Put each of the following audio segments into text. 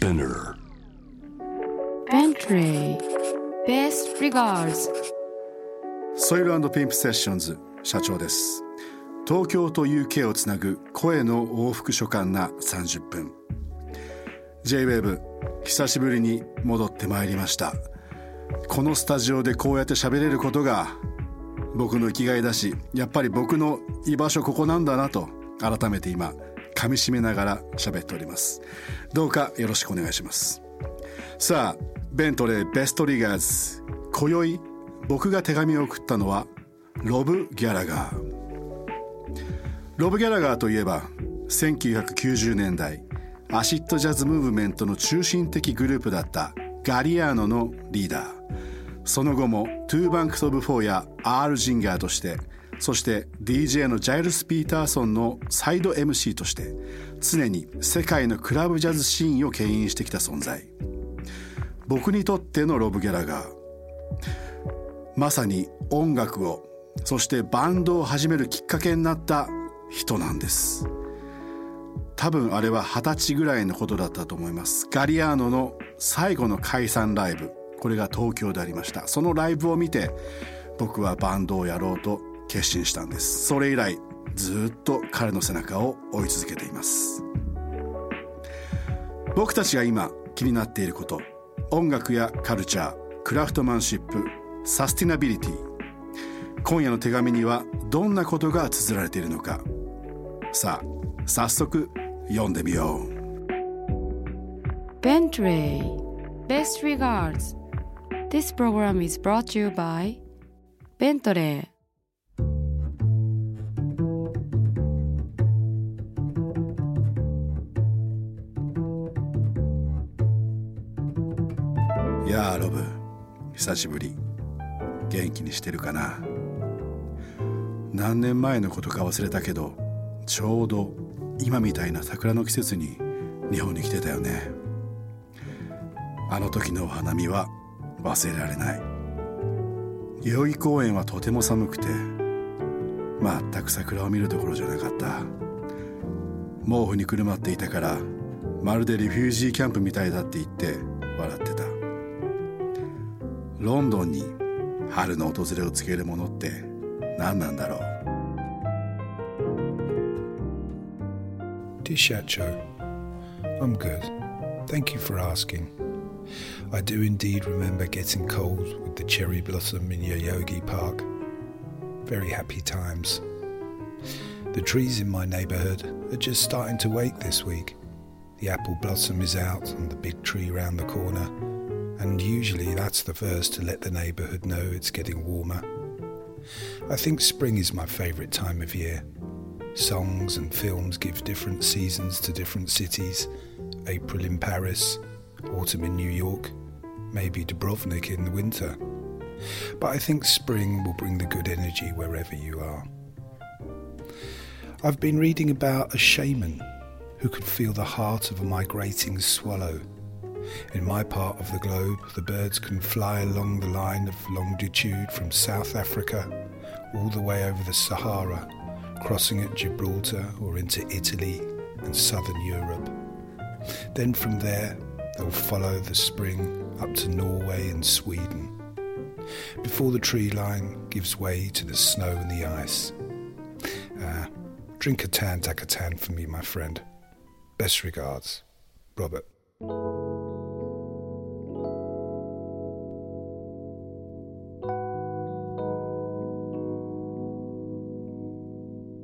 Spinner. Bentley Best regards. ソイルピンプセッションズ社長です。東京と UK をつなぐ声の往復書簡な30分。J-WAVE 久しぶりに戻ってまいりました。このスタジオでこうやって喋れることが僕の生きがいだしやっぱり僕の居場所ここなんだなと改めて今噛み締めながら喋っております。どうかよろしくお願いします。さあベントレーベストリガーズ。今宵僕が手紙を送ったのはロブ・ギャラガー。ロブ・ギャラガーといえば1990年代アシッドジャズムーブメントの中心的グループだったガリアーノのリーダー。その後も Two Banks of Four やアール・ジンガーとしてそして DJ のジャイルス・ピーターソンのサイド MC として常に世界のクラブジャズシーンを牽引してきた存在。僕にとってのロブ・ギャラガー。まさに音楽をそしてバンドを始めるきっかけになった人なんです。多分あれは二十歳ぐらいのことだったと思います。ガリアーノの最後の解散ライブ。これが東京でありました。そのライブを見て僕はバンドをやろうと決心したんです。それ以来ずっと彼の背中を追い続けています。僕たちが今気になっていること音楽やカルチャークラフトマンシップサスティナビリティ今夜の手紙にはどんなことが綴られているのか。さあ早速読んでみよう。Bentley Best regards. This program is brought to you by Bentley. やーロブ久しぶり。元気にしてるかな？何年前のことか忘れたけどちょうど今みたいな桜の季節に日本に来てたよね。あの時のお花見は忘れられない。代々木公園はとても寒くて全く桜を見るところじゃなかった。毛布にくるまっていたからまるでリフュージーキャンプみたいだって言ってロンドンに春の訪れを告げるものって何なんだろう Dear Shacho, I'm good. Thank you for asking. I do indeed remember getting cold with the cherry blossom in Yoyogi Park. Very happy times. The trees in my neighbourhood are just starting to wake this week. The apple blossom is out on the big tree round the corner, and usually that's the first to let the neighbourhood know it's getting warmer. I think spring is my favourite time of year. Songs and films give different seasons to different cities April in Paris, autumn in New York, maybe Dubrovnik in the winter. But I think spring will bring the good energy wherever you are. I've been reading about a shaman who could feel the heart of a migrating swallow. In my part of the globe, the birds can fly along the line of longitude from South Africa all the way over the Sahara, crossing at Gibraltar or into Italy and southern Europe. Then from there, they'll follow the spring up to Norway and Sweden, before the tree line gives way to the snow and the ice. Ah, drink a tan tack a tan for me, my friend. Best regards, Robert.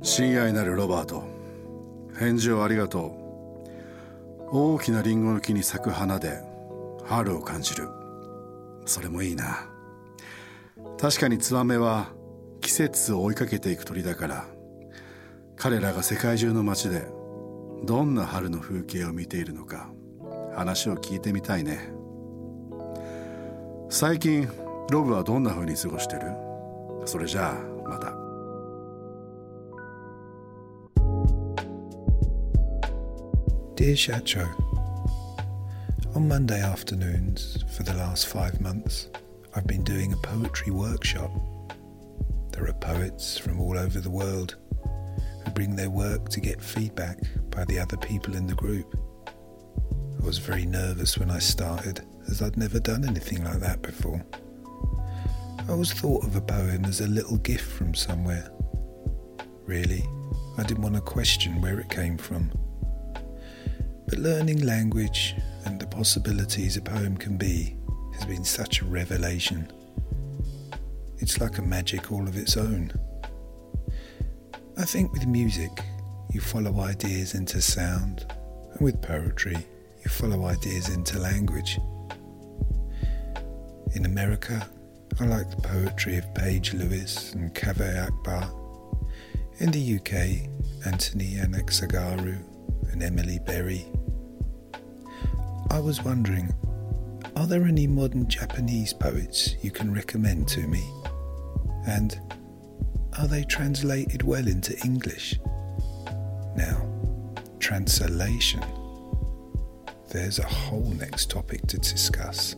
親愛なるロバート返事をありがとう。大きなリンゴの木に咲く花で春を感じる。それもいいな。確かにツバメは季節を追いかけていく鳥だから彼らが世界中の街でどんな春の風景を見ているのか話を聞いてみたいね。最近ロブはどんな風に過ごしてる？それじゃあ Dear Shacho, on Monday afternoons for the last five months, I've been doing a poetry workshop. There are poets from all over the world who bring their work to get feedback by the other people in the group. I was very nervous when I started, as I'd never done anything like that before. I always thought of a poem as a little gift from somewhere. Really, I didn't want to question where it came from. But learning language and the possibilities a poem can be has been such a revelation. It's like a magic all of its own. I think with music, you follow ideas into sound, and with poetry, you follow ideas into language. In America, I like the poetry of Page Lewis and Kaveh Akbar. In the UK, Anthony Anaxagaru and Emily Berry. I was wondering, are there any modern Japanese poets you can recommend to me? And are they translated well into English? Now, translation. There's a whole next topic to discuss.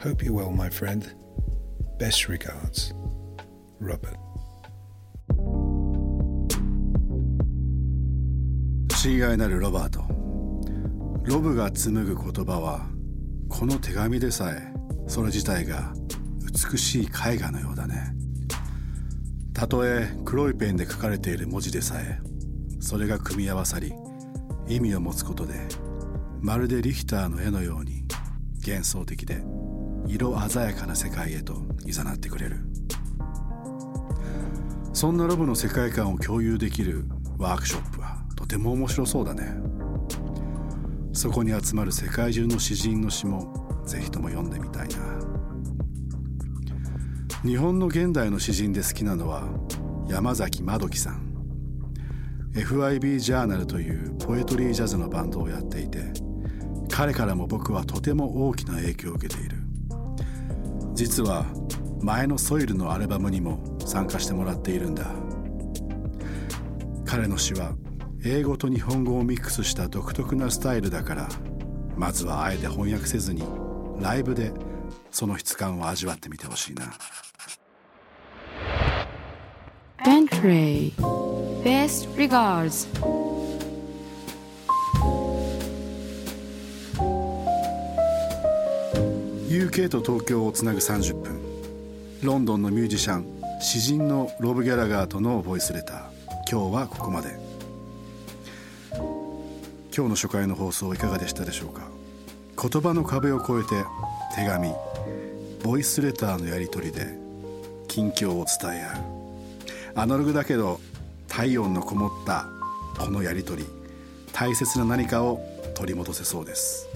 Hope you're well, my friend. Best regards, Robert. 親愛なるロバート ロブが紡ぐ言葉はこの手紙でさえそれ自体が美しい絵画のようだね。たとえ黒いペンで書かれている文字でさえそれが組み合わさり意味を持つことでまるでリヒターの絵のように幻想的で色鮮やかな世界へと誘ってくれる。そんなロブの世界観を共有できるワークショップはとても面白そうだね。そこに集まる世界中の詩人の詩もぜひとも読んでみたいな。日本の現代の詩人で好きなのは山崎まどきさん。FIB ジャーナルというポエトリージャズのバンドをやっていて彼からも僕はとても大きな影響を受けている。実は前のソイルのアルバムにも参加してもらっているんだ。彼の詩は英語と日本語をミックスした独特なスタイルだからまずはあえて翻訳せずにライブでその質感を味わってみてほしいな。Bentley. Best regards. UK と東京をつなぐ30分。ロンドンのミュージシャン詩人のロブ・ギャラガーとのボイスレター。今日はここまで今日の初回の放送いかがでしたでしょうか？言葉の壁を越えて手紙ボイスレターのやり取りで近況を伝え合う。アナログだけど体温のこもったこのやり取り。大切な何かを取り戻せそうです。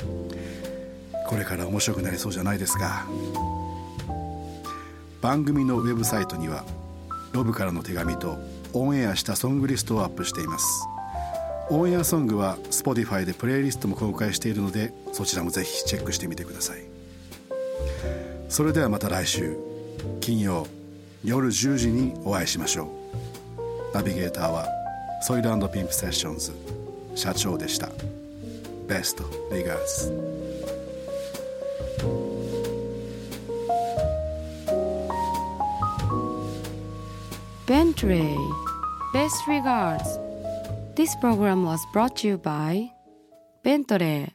これから面白くなりそうじゃないですか？番組のウェブサイトにはロブからの手紙とオンエアしたソングリストをアップしています。オンエアソングは Spotify でプレイリストも公開しているのでそちらもぜひチェックしてみてください。それではまた来週金曜夜10時にお会いしましょう。ナビゲーターはソイルピンプセッションズ社長でした。ベストリガーズ。Bentley. Best regards. This program was brought to you by Bentley